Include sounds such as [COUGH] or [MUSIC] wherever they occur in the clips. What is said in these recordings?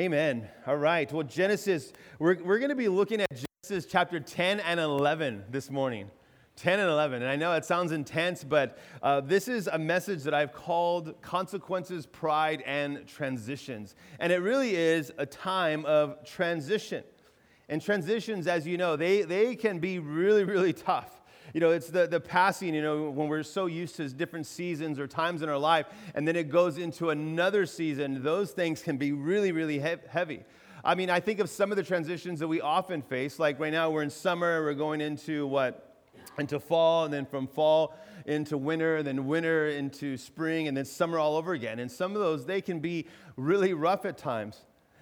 Amen. All right. Well, Genesis, we're, we're going to be looking at Genesis chapter 10 and 11 this morning. 10 and 11. And I know it sounds intense, but uh, this is a message that I've called Consequences, Pride, and Transitions. And it really is a time of transition. And transitions, as you know, they, they can be really, really tough. You know, it's the, the passing, you know, when we're so used to different seasons or times in our life, and then it goes into another season, those things can be really, really he- heavy. I mean, I think of some of the transitions that we often face. Like right now, we're in summer, we're going into what? Into fall, and then from fall into winter, and then winter into spring, and then summer all over again. And some of those, they can be really rough at times.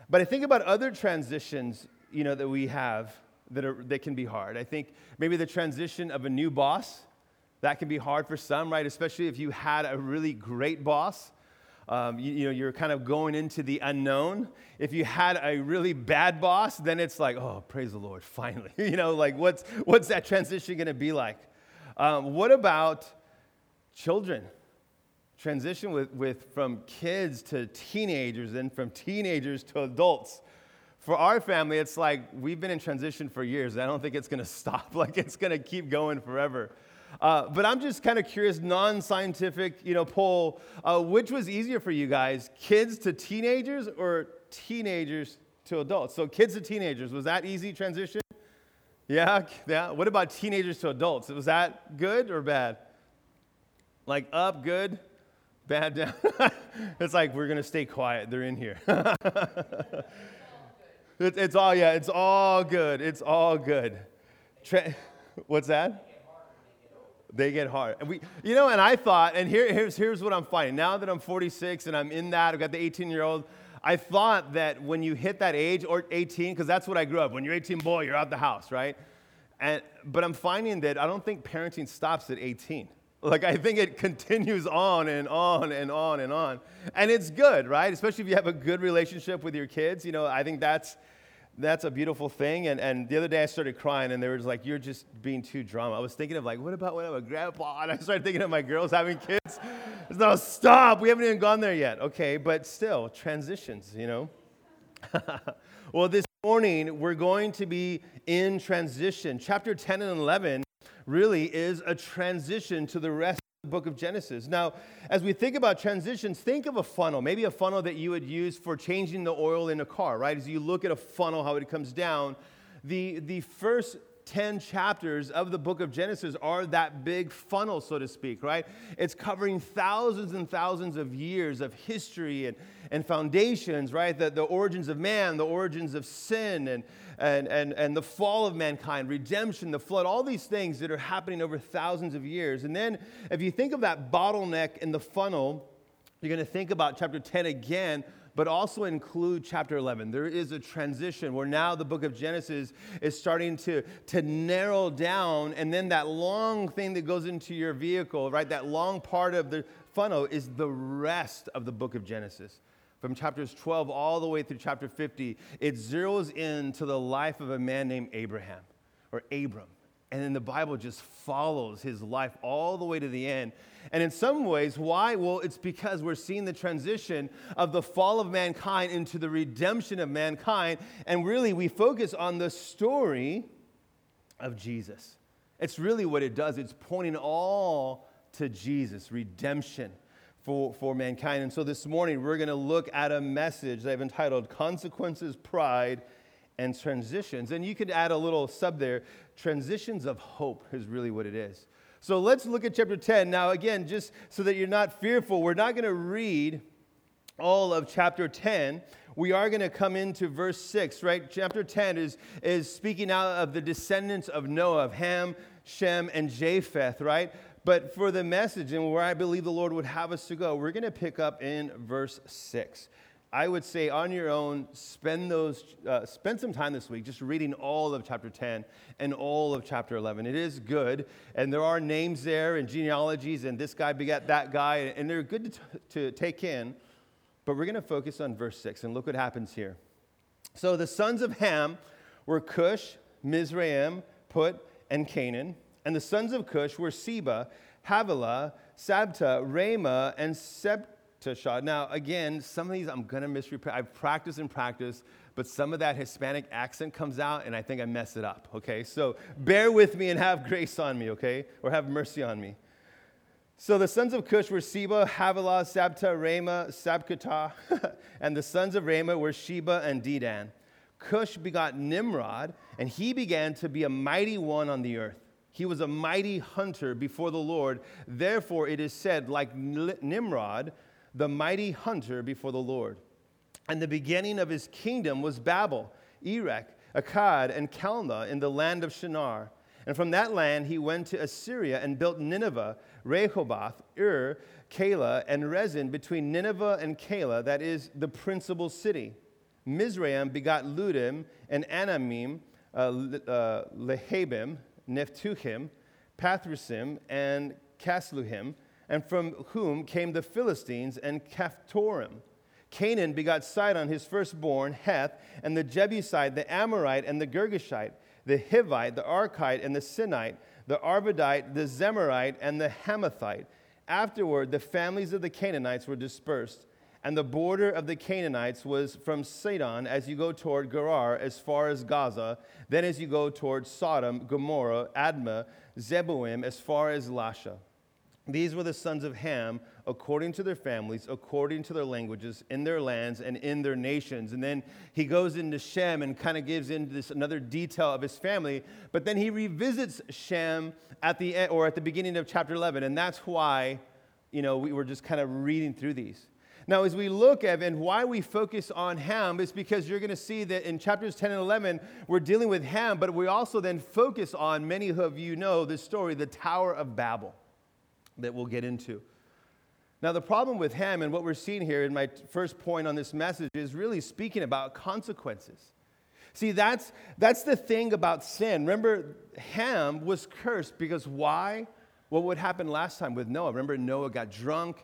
But I think about other transitions, you know, that we have that, are, that can be hard. I think maybe the transition of a new boss, that can be hard for some, right? Especially if you had a really great boss. Um, you, you, know, you're kind of going into the unknown. If you had a really bad boss, then it's like, oh, praise the Lord, [LAUGHS] finally. you know, like what's, what's that transition going to be like? Um, what about children? Transition with, with from kids to teenagers and from teenagers to adults for our family, it's like we've been in transition for years. I don't think it's going [LAUGHS] to stop. Like it's going to keep going forever. Uh, but I'm just kind of curious, non-scientific, you know, poll. Uh, which was easier for you guys, kids to teenagers or teenagers to adults? So kids to teenagers, was that easy transition? Yeah, yeah. What about teenagers to adults? Was that good or bad? Like up, good, bad, [LAUGHS] down. it's like we're gonna stay quiet. They're in here. [LAUGHS] It's, it's all, yeah, it's all good. It's all good. Tra- What's that? They get hard. And we, you know, and I thought, and here, here's, here's what I'm finding. Now that I'm 46 and I'm in that, I've got the 18 year old, I thought that when you hit that age, or 18, because that's what I grew up, when you're 18, boy, you're out the house, right? And, but I'm finding that I don't think parenting stops at 18. Like, I think it continues on and on and on and on. And it's good, right? Especially if you have a good relationship with your kids. You know, I think that's, that's a beautiful thing. And, and the other day I started crying, and they were just like, You're just being too drama. I was thinking of, like, what about when I'm a grandpa? [LAUGHS] And I started thinking of my girls having kids. It's no, oh, stop. We haven't even gone there yet. Okay, but still, transitions, you know? [LAUGHS] well, this morning, we're going to be in transition. Chapter 10 and 11 really is a transition to the rest the book of Genesis. Now, as we think about transitions, think of a funnel, maybe a funnel that you would use for changing the oil in a car, right? As you look at a funnel, how it comes down, the, the first 10 chapters of the book of Genesis are that big funnel, so to speak, right? It's covering thousands and thousands of years of history and, and foundations, right? The, the origins of man, the origins of sin, and, and, and, and the fall of mankind, redemption, the flood, all these things that are happening over thousands of years. And then if you think of that bottleneck in the funnel, you're going to think about chapter 10 again but also include chapter 11. There is a transition where now the book of Genesis is starting to, to narrow down, and then that long thing that goes into your vehicle, right, that long part of the funnel is the rest of the book of Genesis. From chapters 12 all the way through chapter 50, it zeroes in to the life of a man named Abraham or Abram. And then the Bible just follows his life all the way to the end. And in some ways, why? Well, it's because we're seeing the transition of the fall of mankind into the redemption of mankind. And really, we focus on the story of Jesus. It's really what it does. It's pointing all to Jesus, redemption for, for mankind. And so this morning, we're going to look at a message that I've entitled Consequences, Pride, and Transitions. And you could add a little sub there transitions of hope is really what it is. So let's look at chapter 10. Now, again, just so that you're not fearful, we're not going to read all of chapter 10. We are going to come into verse 6, right? Chapter 10 is, is speaking out of the descendants of Noah, of Ham, Shem, and Japheth, right? But for the message and where I believe the Lord would have us to go, we're going to pick up in verse 6. I would say on your own, spend those, uh, spend some time this week just reading all of chapter 10 and all of chapter 11. It is good, and there are names there and genealogies, and this guy begat that guy, and they're good to, t- to take in. But we're going to focus on verse 6, and look what happens here. So the sons of Ham were Cush, Mizraim, Put, and Canaan. And the sons of Cush were Seba, Havilah, Sabta, Raamah, and Seb to Shaw. Now, again, some of these I'm going to misrepresent. I've practiced and practiced, but some of that Hispanic accent comes out and I think I mess it up, okay? So bear with me and have grace on me, okay? Or have mercy on me. So the sons of Cush were Seba, Havilah, Sabta, Rama, Sabkatah, [LAUGHS] and the sons of Rama were Sheba and Dedan. Cush begot Nimrod, and he began to be a mighty one on the earth. He was a mighty hunter before the Lord. Therefore, it is said, like Nimrod, the mighty hunter before the Lord. And the beginning of his kingdom was Babel, Erech, Akkad, and Calneh in the land of Shinar. And from that land he went to Assyria and built Nineveh, Rehoboth, Ur, Calah, and Resen between Nineveh and Calah, that is the principal city. Mizraim begot Ludim and Anamim, uh, uh, Lehabim, Naphtuhim, Pathrusim, and Casluhim, and from whom came the Philistines and Caphtorim. Canaan begot Sidon, his firstborn, Heth, and the Jebusite, the Amorite, and the Girgashite, the Hivite, the Arkite, and the Sinite, the Arvadite, the Zemarite, and the Hamathite. Afterward, the families of the Canaanites were dispersed, and the border of the Canaanites was from Sidon as you go toward Gerar as far as Gaza, then as you go toward Sodom, Gomorrah, Admah, Zeboim as far as Lasha. These were the sons of Ham, according to their families, according to their languages, in their lands and in their nations. And then he goes into Shem and kind of gives into this another detail of his family. But then he revisits Shem at the end, or at the beginning of chapter 11, and that's why, you know, we were just kind of reading through these. Now, as we look at and why we focus on Ham is because you're going to see that in chapters 10 and 11, we're dealing with Ham, but we also then focus on, many of you know this story, the Tower of Babel that we'll get into. Now, the problem with Ham and what we're seeing here in my first point on this message is really speaking about consequences. See, that's, that's the thing about sin. Remember, Ham was cursed because why? What happened last time with Noah? Remember, Noah got drunk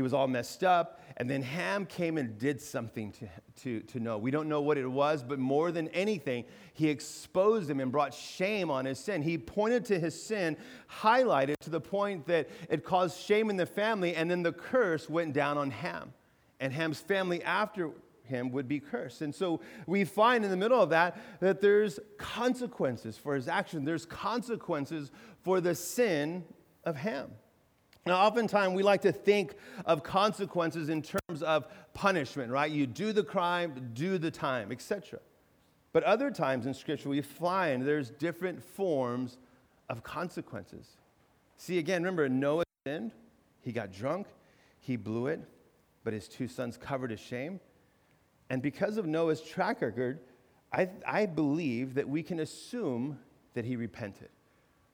he was all messed up. And then Ham came and did something to, to, to Noah. We don't know what it was, but more than anything, he exposed him and brought shame on his sin. He pointed to his sin, highlighted to the point that it caused shame in the family, and then the curse went down on Ham. And Ham's family after him would be cursed. And so we find in the middle of that that there's consequences for his action, there's consequences for the sin of Ham. Now, oftentimes we like to think of consequences in terms of punishment, right? You do the crime, do the time, etc. But other times in Scripture, we find there's different forms of consequences. See, again, remember, Noah sinned, he got drunk, he blew it, but his two sons covered his shame. And because of Noah's track record, I, I believe that we can assume that he repented.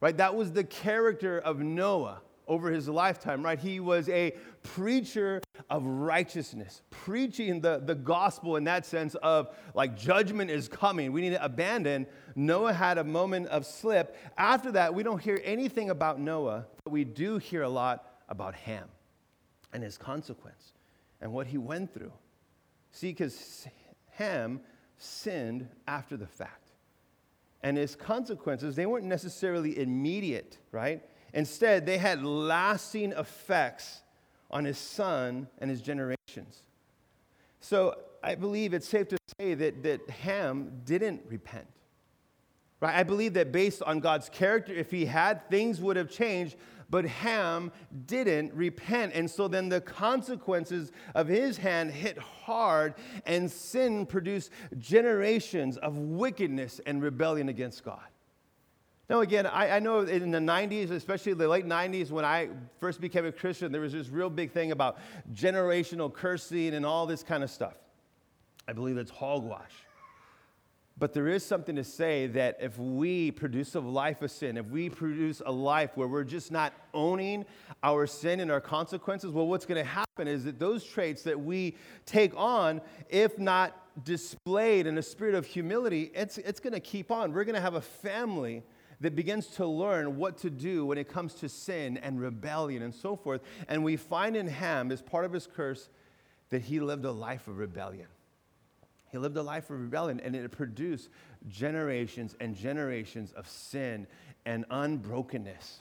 Right? That was the character of Noah over his lifetime, right? He was a preacher of righteousness, preaching the, the gospel in that sense of like judgment is coming. We need to abandon. Noah had a moment of slip. After that, we don't hear anything about Noah, but we do hear a lot about Ham and his consequence and what he went through. See, because Ham sinned after the fact. And his consequences, they weren't necessarily immediate, right? Instead, they had lasting effects on his son and his generations. So I believe it's safe to say that, that Ham didn't repent. Right? I believe that based on God's character, if he had, things would have changed, but Ham didn't repent. And so then the consequences of his hand hit hard, and sin produced generations of wickedness and rebellion against God. Now, again, I, I, know in the 90s, especially the late 90s, when I first became a Christian, there was this real big thing about generational cursing and all this kind of stuff. I believe it's hogwash. But there is something to say that if we produce a life of sin, if we produce a life where we're just not owning our sin and our consequences, well, what's going to happen is that those traits that we take on, if not displayed in a spirit of humility, it's, it's going to keep on. We're going to have a family that begins to learn what to do when it comes to sin and rebellion and so forth. And we find in Ham, as part of his curse, that he lived a life of rebellion. He lived a life of rebellion, and it produced generations and generations of sin and unbrokenness.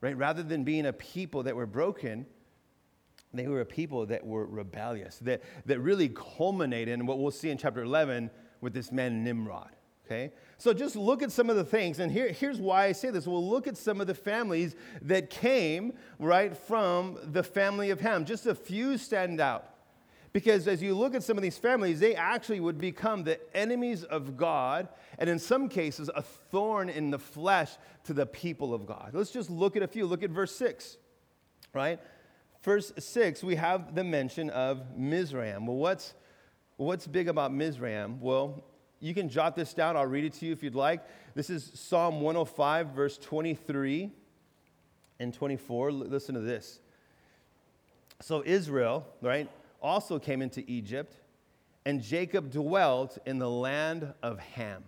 Right? Rather than being a people that were broken, They were a people that were rebellious, that, that really culminated in what we'll see in chapter 11 with this man Nimrod. Okay? So just look at some of the things, and here, here's why I say this. We'll look at some of the families that came right from the family of Ham. Just a few stand out. Because as you look at some of these families, they actually would become the enemies of God, and in some cases, a thorn in the flesh to the people of God. Let's just look at a few. Look at verse 6, right? Verse 6, we have the mention of Mizraim. Well, what's, what's big about Mizraim? Well, you can jot this down. I'll read it to you if you'd like. This is Psalm 105, verse 23 and 24. Listen to this. So, Israel, right? also came into Egypt, and Jacob dwelt in the land of Ham.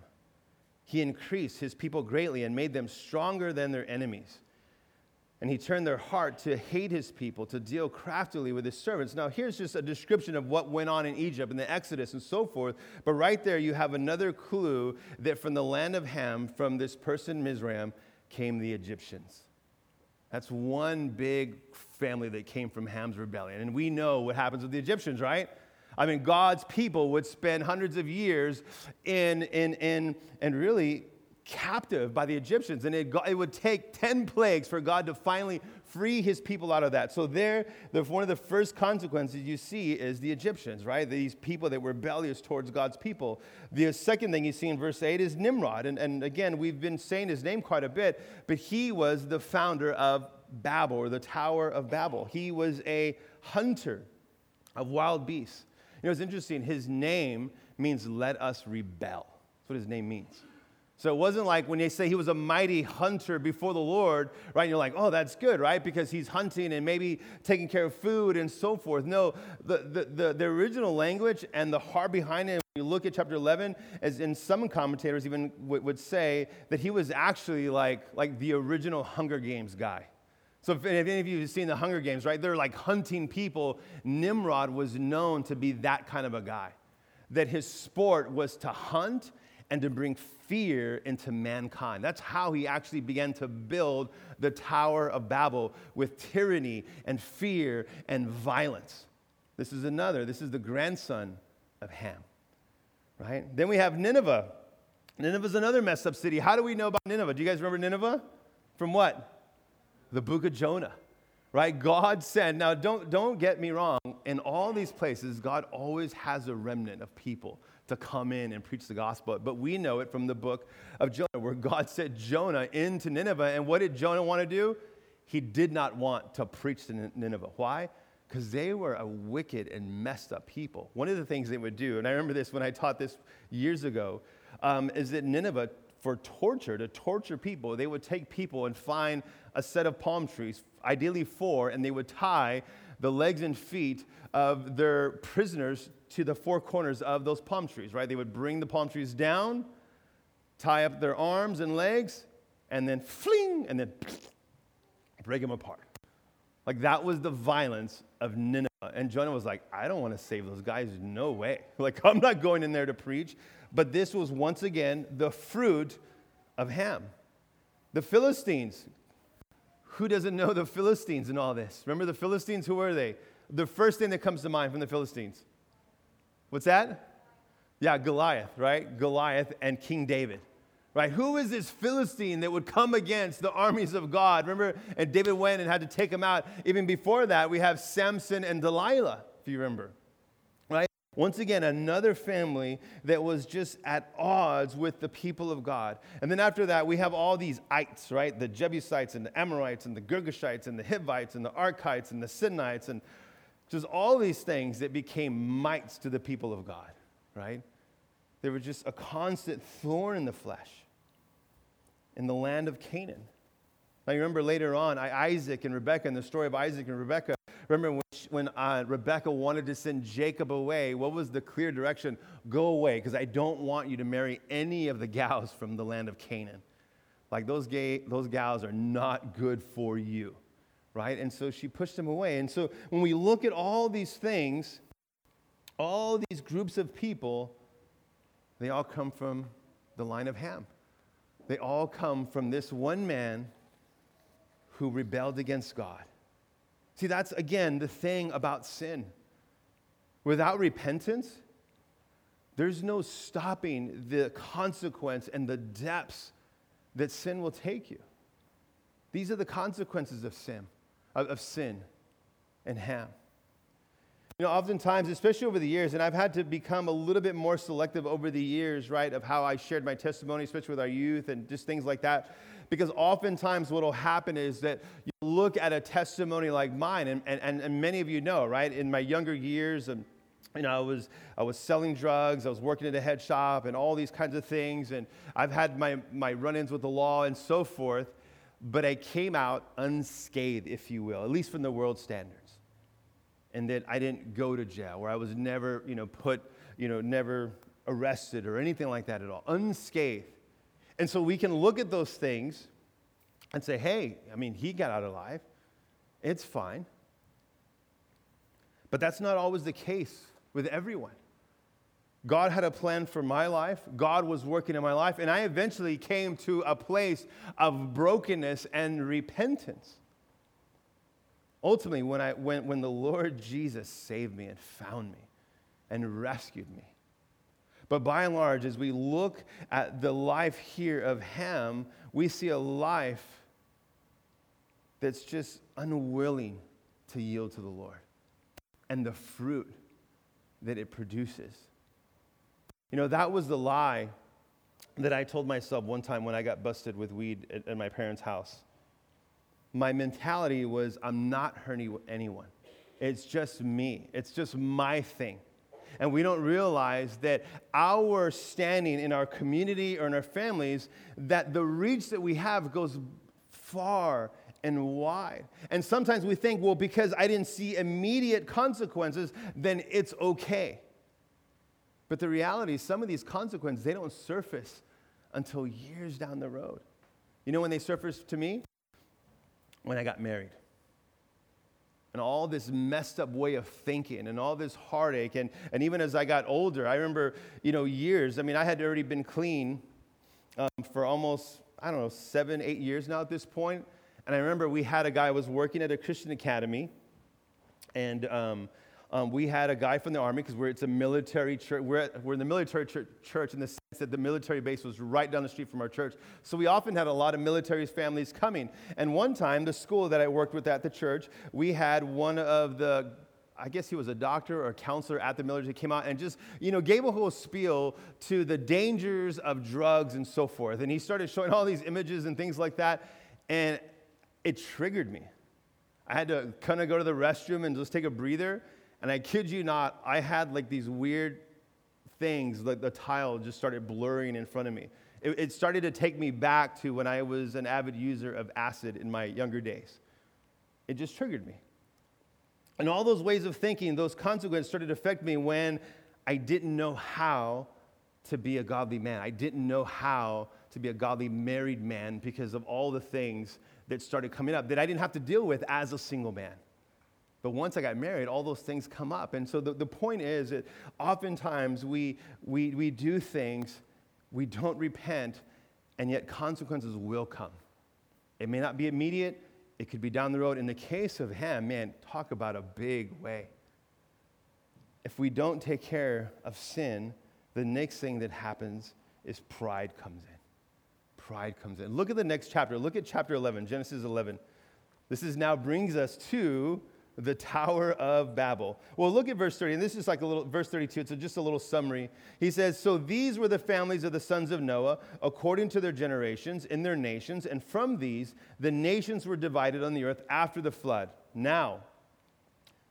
He increased his people greatly and made them stronger than their enemies. And he turned their heart to hate his people, to deal craftily with his servants. Now, here's just a description of what went on in Egypt and the Exodus and so forth. But right there, you have another clue that from the land of Ham, from this person Mizraim, came the Egyptians. That's one big family that came from Ham's rebellion. And we know what happens with the Egyptians, right? I mean, God's people would spend hundreds of years in, in, in, and really captive by the Egyptians. And it, it would take 10 plagues for God to finally free his people out of that. So, there, the, one of the first consequences you see is the Egyptians, right? These people that were rebellious towards God's people. The second thing you see in verse 8 is Nimrod. And, and again, we've been saying his name quite a bit, but he was the founder of Babel, or the Tower of Babel. He was a hunter of wild beasts. You know, it's interesting. His name means let us rebel. That's what his name means. So it wasn't like when they say he was a mighty hunter before the Lord, right? And you're like, oh, that's good, right? Because he's hunting and maybe taking care of food and so forth. No, the, the, the, the original language and the heart behind it, when you look at chapter 11, as in some commentators even w- would say that he was actually like, like the original Hunger Games guy. So if any of you have seen the Hunger Games, right? They're like hunting people. Nimrod was known to be that kind of a guy. That his sport was to hunt and to bring fear into mankind. That's how he actually began to build the Tower of Babel with tyranny and fear and violence. This is another, this is the grandson of Ham, right? Then we have Nineveh. Nineveh is another messed up city. How do we know about Nineveh? Do you guys remember Nineveh? From what? The book of Jonah right god said now don't don't get me wrong in all these places god always has a remnant of people to come in and preach the gospel. But we know it from the book of Jonah, where God sent Jonah into Nineveh. And what did Jonah want to do? He did not want to preach to Nineveh. Why? Because they were a wicked and messed up people. One of the things they would do, and I remember this when I taught this years ago, um, is that Nineveh, for torture, to torture people, they would take people and find a set of palm trees, ideally four, and they would tie the legs and feet of their prisoners to the four corners of those palm trees, right? They would bring the palm trees down, tie up their arms and legs, and then fling, and then break them apart. Like that was the violence of Nineveh. And Jonah was like, I don't want to save those guys. No way. [LAUGHS] Like, I'm not going in there to preach. But this was once again the fruit of Ham. The Philistines. Who doesn't know the Philistines in all this? Remember the Philistines? Who were they? The first thing that comes to mind from the Philistines What's that? Yeah, Goliath, right? Goliath and King David. Right? Who is this Philistine that would come against the armies of God? Remember, and David went and had to take him out. Even before that, we have Samson and Delilah, if you remember. Right? Once again, another family that was just at odds with the people of God. And then after that, we have all these ites, right? The Jebusites and the Amorites and the Girgashites and the Hivites and the Arkites and the Sidonites and just all these things that became mites to the people of God, right? They were just a constant thorn in the flesh in the land of Canaan. Now, you remember later on, Isaac and Rebekah, and the story of Isaac and Rebekah, remember when, when uh, Rebekah wanted to send Jacob away, what was the clear direction? Go away, because I don't want you to marry any of the gals from the land of Canaan. Like, those, gay, those gals are not good for you right? And so she pushed him away. And so when we look at all these things, all these groups of people, they all come from the line of Ham. They all come from this one man who rebelled against God. See, that's again the thing about sin. Without repentance, there's no stopping the consequence and the depths that sin will take you. These are the consequences of sin, of, of sin and Ham. You know, oftentimes, especially over the years, and I've had to become a little bit more selective over the years, right, of how I shared my testimony, especially with our youth and just things like that. Because oftentimes, what will happen is that you look at a testimony like mine, and, and, and many of you know, right, in my younger years, and you know, I was, I was selling drugs, I was working at a head shop, and all these kinds of things, and I've had my, my run ins with the law and so forth, but I came out unscathed, if you will, at least from the world standards and that I didn't go to jail, where I was never, you know, put, you know, never arrested or anything like that at all, unscathed. And so we can look at those things and say, hey, I mean, he got out alive. It's fine. But that's not always the case with everyone. God had a plan for my life. God was working in my life. And I eventually came to a place of brokenness and repentance. Ultimately, when, I, when, when the Lord Jesus saved me and found me and rescued me. But by and large, as we look at the life here of Ham, we see a life that's just unwilling to yield to the Lord and the fruit that it produces. You know, that was the lie that I told myself one time when I got busted with weed at, at my parents' house my mentality was I'm not hurting anyone. It's just me, it's just my thing. And we don't realize that our standing in our community or in our families, that the reach that we have goes far and wide. And sometimes we think, well, because I didn't see immediate consequences, then it's okay. But the reality is, some of these consequences, they don't surface until years down the road. You know when they surfaced to me? when I got married. And all this messed up way of thinking and all this heartache. And, and even as I got older, I remember, you know, years. I mean, I had already been clean um, for almost, I don't know, seven, eight years now at this point. And I remember we had a guy was working at a Christian academy. And um, um, we had a guy from the army because it's a military church. We're, at, we're in the military church, church in the sense that the military base was right down the street from our church. So we often had a lot of military families coming. And one time, the school that I worked with at the church, we had one of the I guess he was a doctor or a counselor at the military, came out and just, you know, gave a whole spiel to the dangers of drugs and so forth. And he started showing all these images and things like that. And it triggered me. I had to kind of go to the restroom and just take a breather. And I kid you not, I had like these weird things, like the tile just started blurring in front of me. It, it started to take me back to when I was an avid user of acid in my younger days. It just triggered me. And all those ways of thinking, those consequences started to affect me when I didn't know how to be a godly man. I didn't know how to be a godly married man because of all the things that started coming up that I didn't have to deal with as a single man. But once I got married, all those things come up. And so the, the point is that oftentimes we, we, we do things, we don't repent, and yet consequences will come. It may not be immediate, it could be down the road. In the case of Ham, man, talk about a big way. If we don't take care of sin, the next thing that happens is pride comes in. Pride comes in. Look at the next chapter. Look at chapter 11, Genesis 11. This is now brings us to the Tower of Babel. Well, look at verse 30, and this is like a little, verse 32, it's just a little summary. He says, So these were the families of the sons of Noah, according to their generations, in their nations, and from these the nations were divided on the earth after the flood. Now,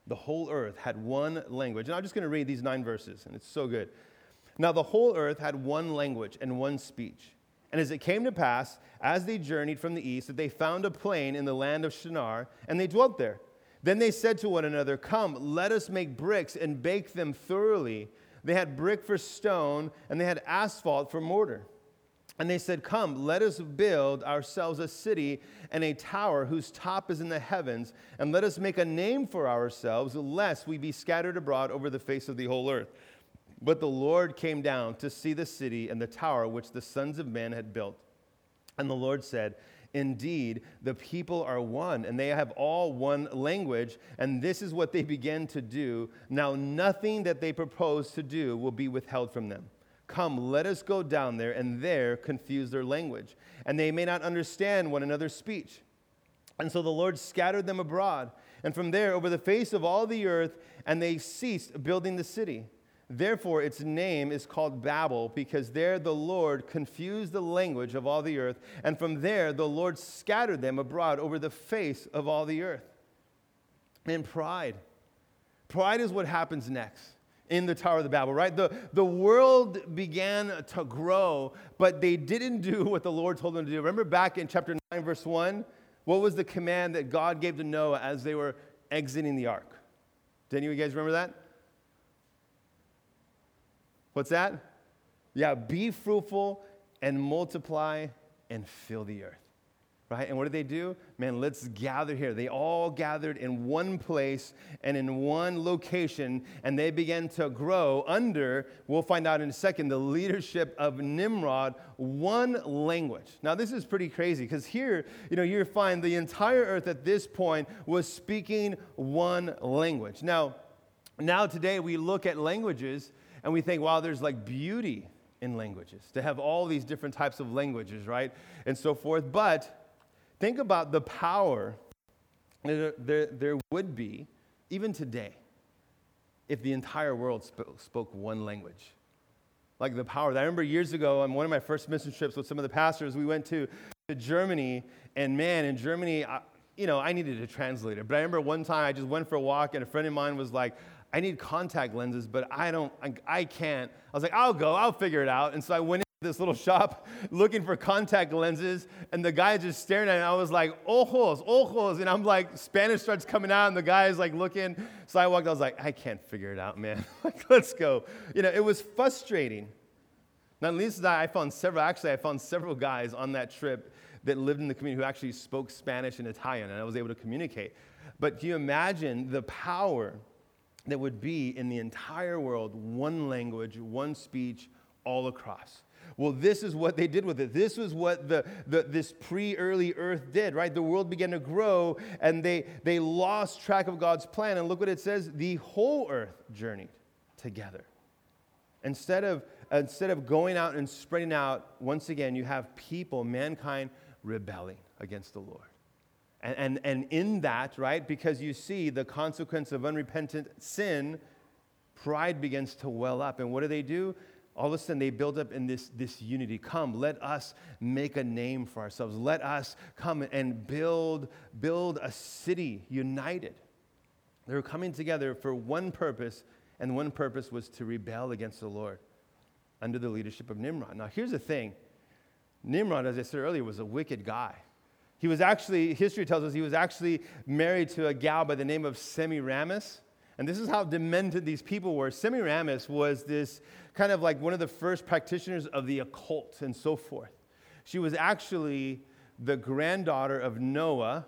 the whole earth had one language. And I'm just going to read these nine verses, and it's so good. Now, the whole earth had one language and one speech. And as it came to pass, as they journeyed from the east, that they found a plain in the land of Shinar, and they dwelt there. Then they said to one another, Come, let us make bricks and bake them thoroughly. They had brick for stone, and they had asphalt for mortar. And they said, Come, let us build ourselves a city and a tower whose top is in the heavens, and let us make a name for ourselves, lest we be scattered abroad over the face of the whole earth. But the Lord came down to see the city and the tower which the sons of men had built. And the Lord said, Indeed, the people are one, and they have all one language, and this is what they begin to do. Now, nothing that they propose to do will be withheld from them. Come, let us go down there, and there confuse their language, and they may not understand one another's speech. And so the Lord scattered them abroad, and from there over the face of all the earth, and they ceased building the city. Therefore, its name is called Babel, because there the Lord confused the language of all the earth, and from there the Lord scattered them abroad over the face of all the earth. And pride. Pride is what happens next in the Tower of the Babel, right? The, the world began to grow, but they didn't do [LAUGHS] what the Lord told them to do. Remember back in chapter 9, verse 1? What was the command that God gave to Noah as they were exiting the ark? Do any of you guys remember that? What's that? Yeah, be fruitful and multiply and fill the earth. Right? And what did they do? Man, let's gather here. They all gathered in one place and in one location, and they began to grow under, we'll find out in a second, the leadership of Nimrod, one language. Now, this is pretty crazy because here, you know, you find the entire earth at this point was speaking one language. Now, now today we look at languages and we think, wow, there's like beauty in languages, to have all these different types of languages, right? And so forth. But think about the power there, there, there would be, even today, if the entire world sp- spoke one language. Like the power. I remember years ago on one of my first mission trips with some of the pastors, we went to, to Germany, and man, in Germany, I, you know, I needed a translator. But I remember one time I just went for a walk, and a friend of mine was like, I need contact lenses, but I don't, I, I, can't. I was like, I'll go, I'll figure it out. And so I went into this little [LAUGHS] shop looking for contact lenses, and the guy just staring at. And I was like, ojos, ojos. And I'm like, Spanish starts coming out, and the guy is like looking. So I walked, I was like, I can't figure it out, man. [LAUGHS] like, let's go. You know, it was frustrating. Not least that I found several, actually, I found several guys on that trip that lived in the community who actually spoke Spanish and Italian, and I was able to communicate. But do you imagine the power? That would be in the entire world one language, one speech, all across. Well, this is what they did with it. This was what the, the, this pre early earth did, right? The world began to grow and they, they lost track of God's plan. And look what it says the whole earth journeyed together. Instead of, instead of going out and spreading out, once again, you have people, mankind, rebelling against the Lord. And, and, and in that, right, because you see the consequence of unrepentant sin, pride begins to well up. And what do they do? All of a sudden, they build up in this, this unity. Come, let us make a name for ourselves. Let us come and build, build a city united. They were coming together for one purpose, and one purpose was to rebel against the Lord under the leadership of Nimrod. Now, here's the thing Nimrod, as I said earlier, was a wicked guy. He was actually, history tells us, he was actually married to a gal by the name of Semiramis. And this is how demented these people were. Semiramis was this kind of like one of the first practitioners of the occult and so forth. She was actually the granddaughter of Noah,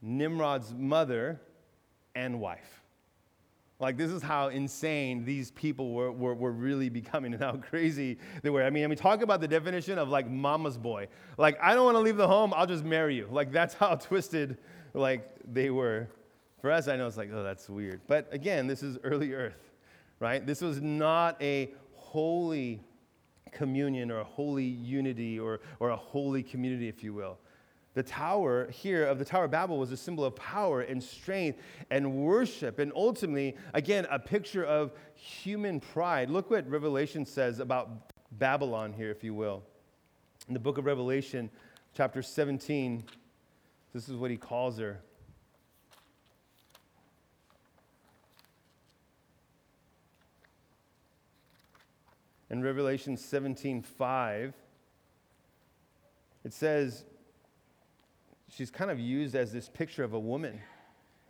Nimrod's mother and wife. Like, this is how insane these people were, were, were, really becoming and how [LAUGHS] crazy they were. I mean, I mean, talk about the definition of like mama's boy. Like, I don't want to leave the home, I'll just marry you. Like, that's how [LAUGHS] twisted, like, they were. For us, I know it's like, oh, that's weird. But again, this is early earth, right? This was not a holy communion or a holy unity or, or a holy community, if you will. The tower here of the Tower of Babel was a symbol of power and strength and worship, and ultimately, again, a picture of human pride. Look what Revelation says about Babylon here, if you will. In the book of Revelation, chapter 17, this is what he calls her. In Revelation 17 5, it says, she's kind of used as this picture of a woman.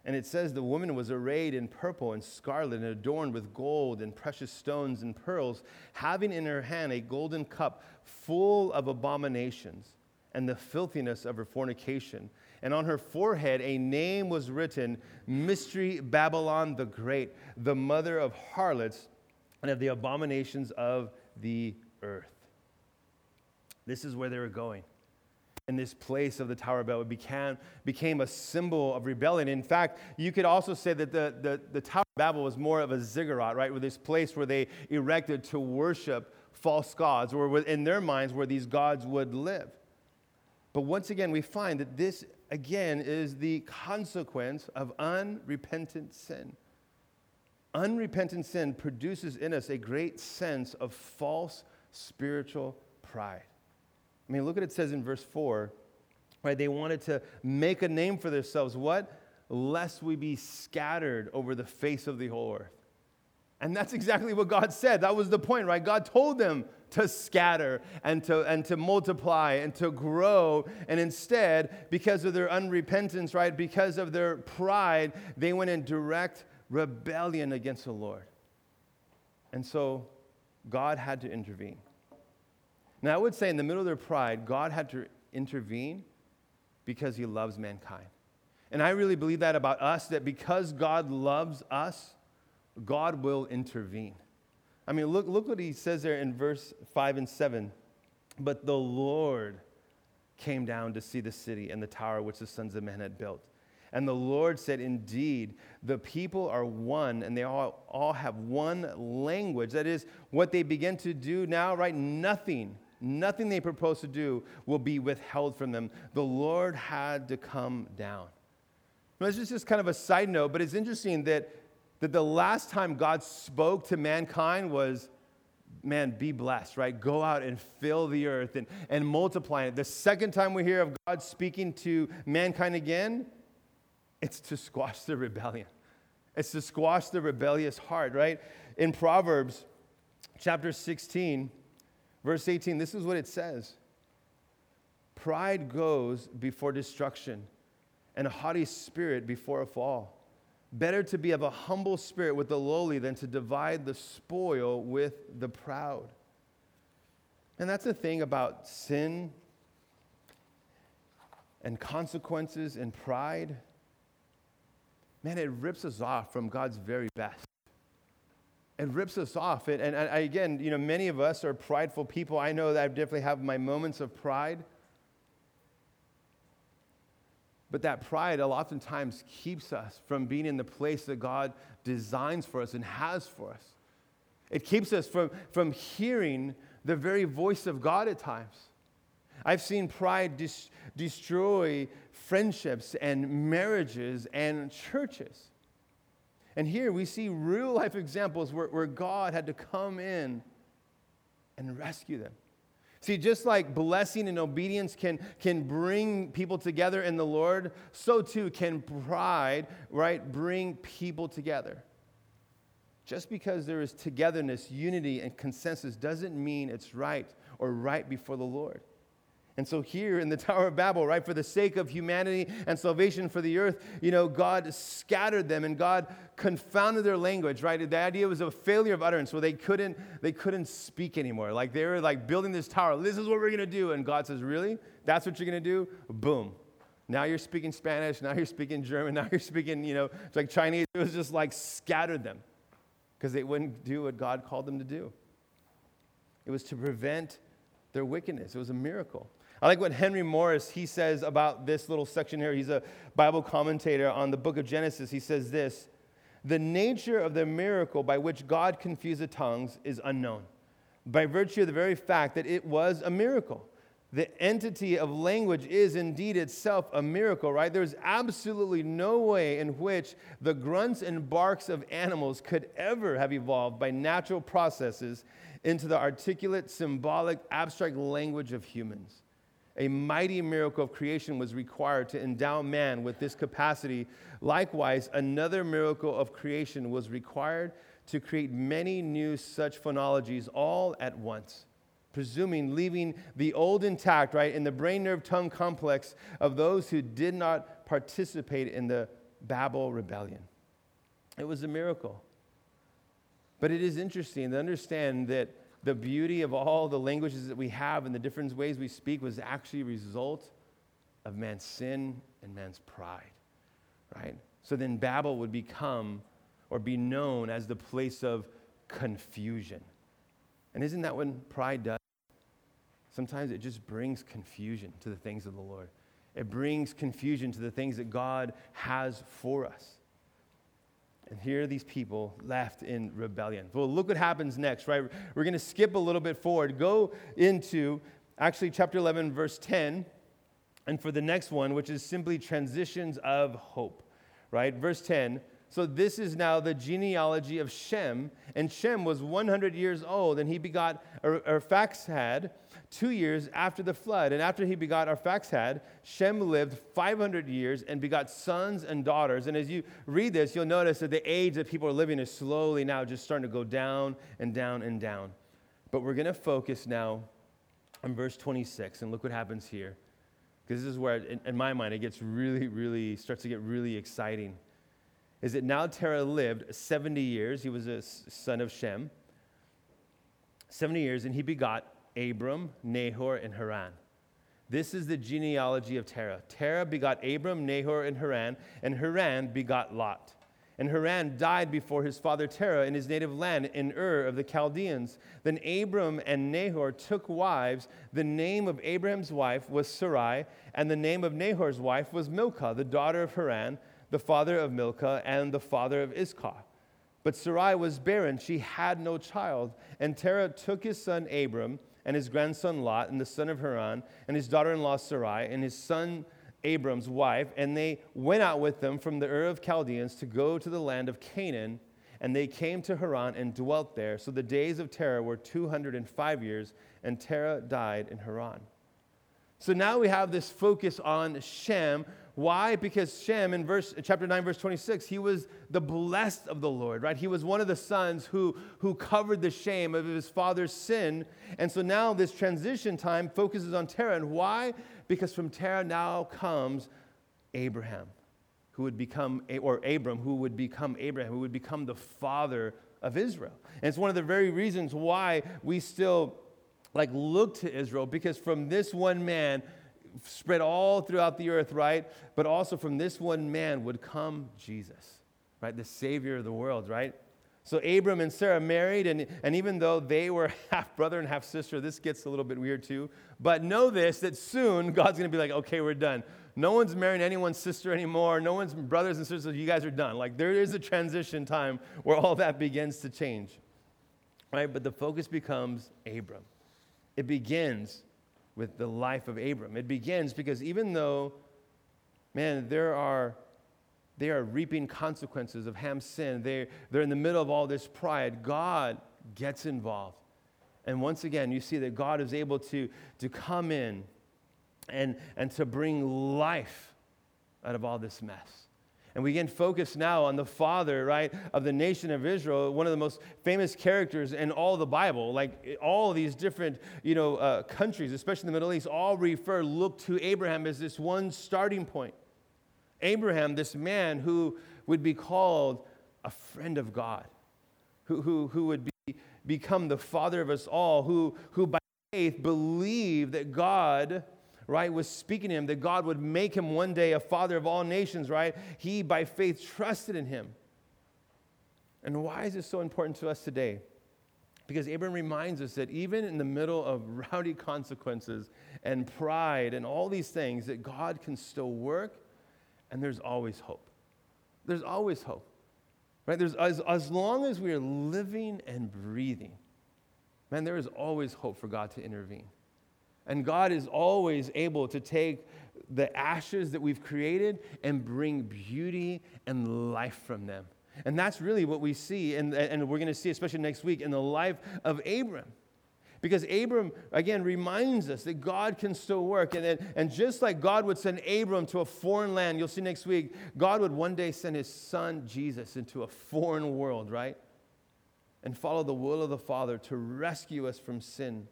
And it says the woman was arrayed in purple and scarlet and adorned with gold and precious stones and pearls, having in her hand a golden cup full of abominations and the filthiness of her fornication. And on her forehead a name was written Mystery Babylon the Great, the mother of harlots and of the abominations of the earth. This is where they were going. In this place of the Tower of Babel became, became a symbol of rebellion. In fact, you could also say that the, the, the Tower of Babel was more of a ziggurat, right? With this place where they erected to worship false gods, or in their minds where these gods would live. But once again, we find that this, again, is the consequence of unrepentant sin. Unrepentant sin produces in us a great sense of false spiritual pride. I mean, look at it says in verse 4, right? They wanted to make a name for themselves. What? Lest we be scattered over the face of the whole earth. And that's exactly what God said. That was the point, right? God told them to scatter and to, and to multiply and to grow. And instead, because of their unrepentance, right, because of their pride, they went in direct rebellion against the Lord. And so God had to intervene. Now, I would say in the middle of their pride, God had to intervene because he loves mankind. And I really believe that about us, that because God loves us, God will intervene. I mean, look, look what he says there in verse 5 and 7. But the Lord came down to see the city and the tower which the sons of men had built. And the Lord said, Indeed, the people are one, and they all, all have one language. That is, what they begin to do now, right? Nothing Nothing they propose to do will be withheld from them. The Lord had to come down. Now, this is just kind of a side note, but it's interesting that, that the last time God spoke to mankind was, man, be blessed, right? Go out and fill the earth and, and multiply it. The second time we hear of God speaking to mankind again, it's to squash the rebellion. It's to squash the rebellious heart, right? In Proverbs chapter 16, Verse 18, this is what it says Pride goes before destruction, and a haughty spirit before a fall. Better to be of a humble spirit with the lowly than to divide the spoil with the proud. And that's the thing about sin and consequences and pride. Man, it rips us off from God's very best it rips us off. It, and, and again, you know, many of us are prideful people. I know that I definitely have my moments of pride. But that pride oftentimes keeps us from being in the place that God designs for us and has for us. It keeps us from, from hearing the very voice of God at times. I've seen pride dis- destroy friendships and marriages and churches. And here we see real life examples where, where God had to come in and rescue them. See, just like blessing and obedience can, can bring people together in the Lord, so too can pride, right, bring people together. Just because there is togetherness, unity, and consensus doesn't mean it's right or right before the Lord. And so, here in the [LAUGHS] Tower of Babel, right, for the sake of humanity and salvation for the earth, you know, God scattered them and God confounded their language, right? The idea was a failure of utterance where they couldn't, they couldn't speak anymore. Like they were like building this tower. This is what we're going to do. And God says, Really? That's what you're going to do? Boom. Now you're speaking Spanish. Now you're speaking German. Now you're speaking, you know, it's like Chinese. It was just like scattered them because they wouldn't do what God called them to do. It was to prevent their wickedness. It was a miracle. I like what Henry Morris he says about this little section here. He's a Bible commentator on the book of Genesis. He says this: "The nature of the miracle by which God confused the tongues is unknown, by virtue of the very fact that it was a miracle." The entity of language is indeed itself a miracle, right? There's absolutely no way in which the grunts and barks of animals could ever have evolved by natural processes into the articulate, symbolic, abstract language of humans a mighty miracle of creation was required to endow man with this capacity. Likewise, another miracle of creation was required to create many new such phonologies all at once, presuming leaving the old intact, right, in the brain nerve tongue complex of those who did not participate in the Babel rebellion. It was a miracle. But it is interesting to understand that the beauty of all the languages that we have and the different ways we speak was actually a result of man's sin and man's pride, right? So then Babel would become or be known as the place of confusion. And isn't that what pride does? sometimes it just brings confusion to the things of the Lord. It brings confusion to the things that God has for us. And here these people left in rebellion. Well, look what happens next, right? We're going to skip a little bit forward. Go into actually chapter 11, verse 10, and for the next one, which is simply transitions of hope, right? Verse 10 so this is now the genealogy of Shem. And Shem was 100 years old, and he begot Arphaxad two years after the flood. And after he begot Arphaxad, Shem lived 500 years and begot sons and daughters. And as you read this, you'll notice that the age that people are living is slowly now just starting to go down and down and down. But we're going to focus now on verse 26, and look what happens here. Because this is where, in my mind, it gets really, really, starts to get really exciting is that now Terah lived 70 years. He was a son of Shem. 70 years, and he begot Abram, Nahor, and Haran. This is the genealogy of Terah. Terah begot Abram, Nahor, and Haran, and Haran begot Lot. And Haran died before his father Terah in his native land in Ur of the Chaldeans. Then Abram and Nahor took wives. The name of Abraham's wife was Sarai, and the name of Nahor's wife was Milcah, the daughter of Haran the father of Milcah, and the father of Iscah. But Sarai was barren, she had no child. And Terah took his son Abram, and his grandson Lot, and the son of Haran, and his daughter in law Sarai, and his son Abram's wife, and they went out with them from the Ur of Chaldeans to go to the land of Canaan. And they came to Haran and dwelt there. So the days of Terah were 205 years, and Terah died in Haran. So now we have this focus on Shem, why? Because Shem, in verse, chapter 9, verse 26, he was the blessed of the Lord, right? He was one of the sons who, who covered the shame of his father's sin. And so now this transition time focuses on Terah. And why? Because from Terah now comes Abraham, who would become, or Abram, who would become Abraham, who would become the father of Israel. And it's one of the very reasons why we still like look to Israel, because from this one man, spread all throughout the earth, right? But also from this one man would come Jesus, right? The Savior of the world, right? So Abram and Sarah married, and, and even though they were [LAUGHS] half brother and half sister, this gets a little bit weird too. But know this that soon [LAUGHS] God's gonna be like, okay, we're done. No one's marrying anyone's sister anymore. No one's brothers and sisters. You guys are done. Like there is a transition time where all that begins to change, right? But the focus becomes Abram. It begins with the life of Abram. It begins because even though, man, there are they are reaping consequences of Ham's sin. They, they're in the middle of all this pride. God gets involved. And once again, you see that God is able to, to come in and, and to bring life out of all this mess. And we again focus now on the father, right, of the nation of Israel, one of the most famous characters in all the Bible. Like all these different, you know, uh, countries, especially in the Middle East, all refer, look to Abraham as this one starting point. Abraham, this man who would be called a friend of God, who, who, who would be, become the father of us all, who, who by faith believed that God right, was speaking to him that God would make him one day a father of all nations, right? He, by faith, trusted in him. And why is this so important to us today? Because Abraham reminds us that even in the middle of [LAUGHS] rowdy consequences and pride and all these things, that God can still work and there's always hope. There's always hope. Right? There's, as, as long as we are living and breathing, man, there is always hope for God to intervene. And God is always able to take the ashes that we've created and bring beauty and life from them. And that's really what we see, and, and we're going to see, especially next week, in the life of Abram. Because Abram, again, reminds us that God can still work. And, and just like God would send Abram to a foreign land, you'll see next week, God would one day send his son Jesus into a foreign world, right? And follow the will of the Father to rescue us from sin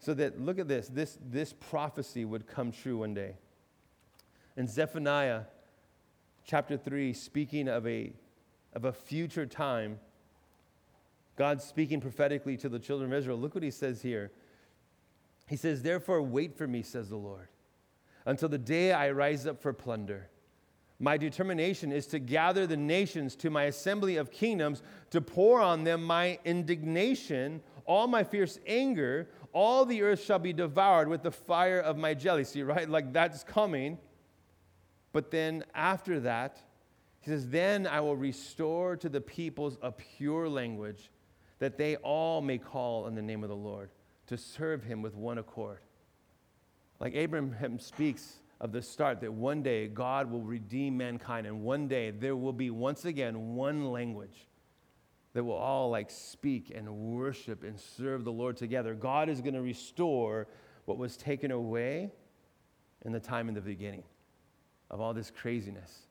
so that, look at this, this, this prophecy would come true one day. In Zephaniah chapter 3, speaking of a, of a future time, God speaking prophetically to the children of Israel, look what he says here. He says, Therefore, wait for me, says the Lord, until the day I rise up for plunder. My determination is to gather the nations to my assembly of kingdoms to pour on them my indignation all my fierce anger, all the earth shall be devoured with the fire of my jealousy, right? Like that's coming. But then after that, he says, Then I will restore to the peoples a pure language, that they all may call on the name of the Lord, to serve him with one accord. Like Abraham speaks of the start, that one day God will redeem mankind, and one day there will be once again one language that will all like speak and worship and serve the Lord together. God is going to restore what was taken away in the time in the beginning of all this craziness.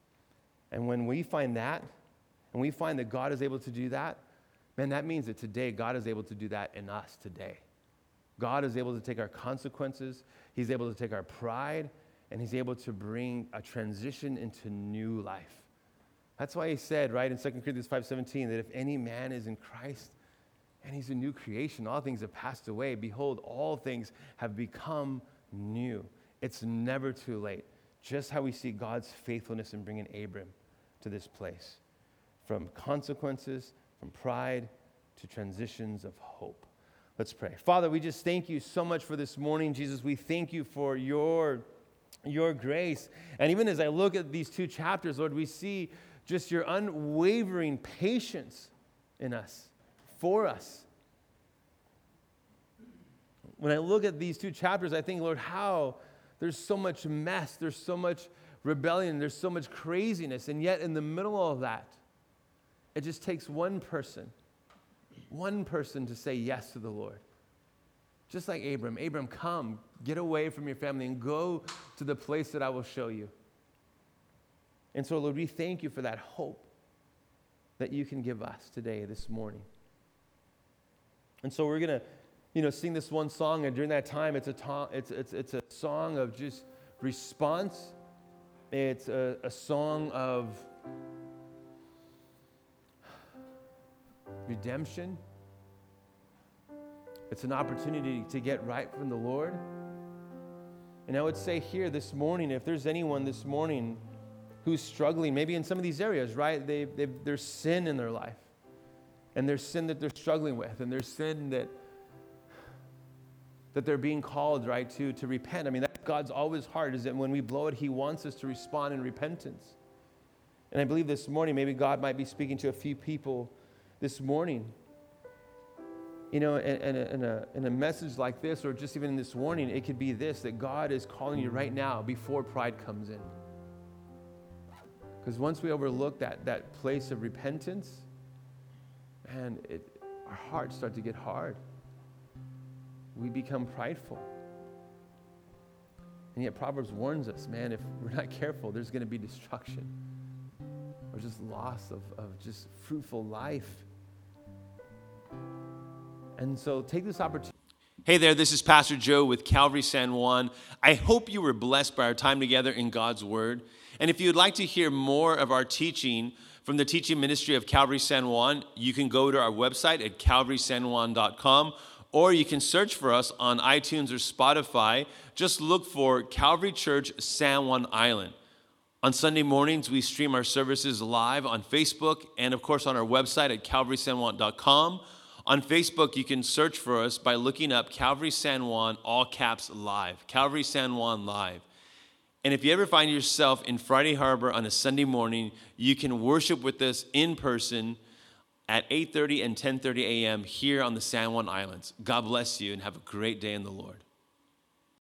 And when we find that, and we find that God is able to do that, man, that means that today God is able to do that in us today. God is able to take our consequences, He's able to take our pride, and He's able to bring a transition into new life. That's why He said, right, in 2 Corinthians 5:17, that if any man is in Christ, and he's a new creation, all things have passed away. Behold, all things have become new. It's never too late. Just how we see God's faithfulness in bringing Abram to this place from consequences, from pride to transitions of hope. Let's pray. Father, we just thank you so much for this morning, Jesus. We thank you for your, your grace. And even as I look at these two chapters, Lord, we see just your unwavering patience in us, for us. When I look at these two chapters, I think, Lord, how there's so much mess, there's so much rebellion, there's so much craziness. And yet, in the middle of that, it just takes one person, one person to say yes to the Lord. Just like Abram. Abram, come, get away from your family and go to the place that I will show you. And so, Lord, we thank you for that hope that you can give us today, this morning. And so we're going to, you know, sing this one song, and during that time, it's a, it's, it's, it's a song of just response it's a, a song of redemption. It's an opportunity to get right from the Lord. And I would say here this morning, if there's anyone this morning who's struggling, maybe in some of these areas, right? They, there's sin in their life. And there's sin that they're struggling with. And there's sin that that they're being called, right, to, to repent. I mean, that's God's always heart, is that when we blow it, He wants us to respond in repentance. And I believe this morning, maybe God might be speaking to a few people this morning. You know, in, in, a, in a message like this, or just even in this warning, it could be this that God is calling you right now before pride comes in. Because once we overlook that, that place of repentance, man, it, our hearts start to get hard we become prideful. And yet, Proverbs warns us man, if we're not careful, there's going to be destruction or just loss of, of just fruitful life. And so, take this opportunity. Hey there, this is Pastor Joe with Calvary San Juan. I hope you were blessed by our time together in God's Word. And if you'd like to hear more of our teaching from the teaching ministry of Calvary San Juan, you can go to our website at calvarysanjuan.com or you can search for us on iTunes or Spotify. Just look for Calvary Church San Juan Island. On Sunday mornings, we stream our services live on Facebook and, of course, on our website at calvarysanjuan.com. On Facebook, you can search for us by looking up Calvary San Juan, all caps live, Calvary San Juan live. And if you ever find yourself in Friday Harbor on a Sunday morning, you can worship with us in person at 8:30 and 10:30 a.m. here on the San Juan Islands. God bless you and have a great day in the Lord.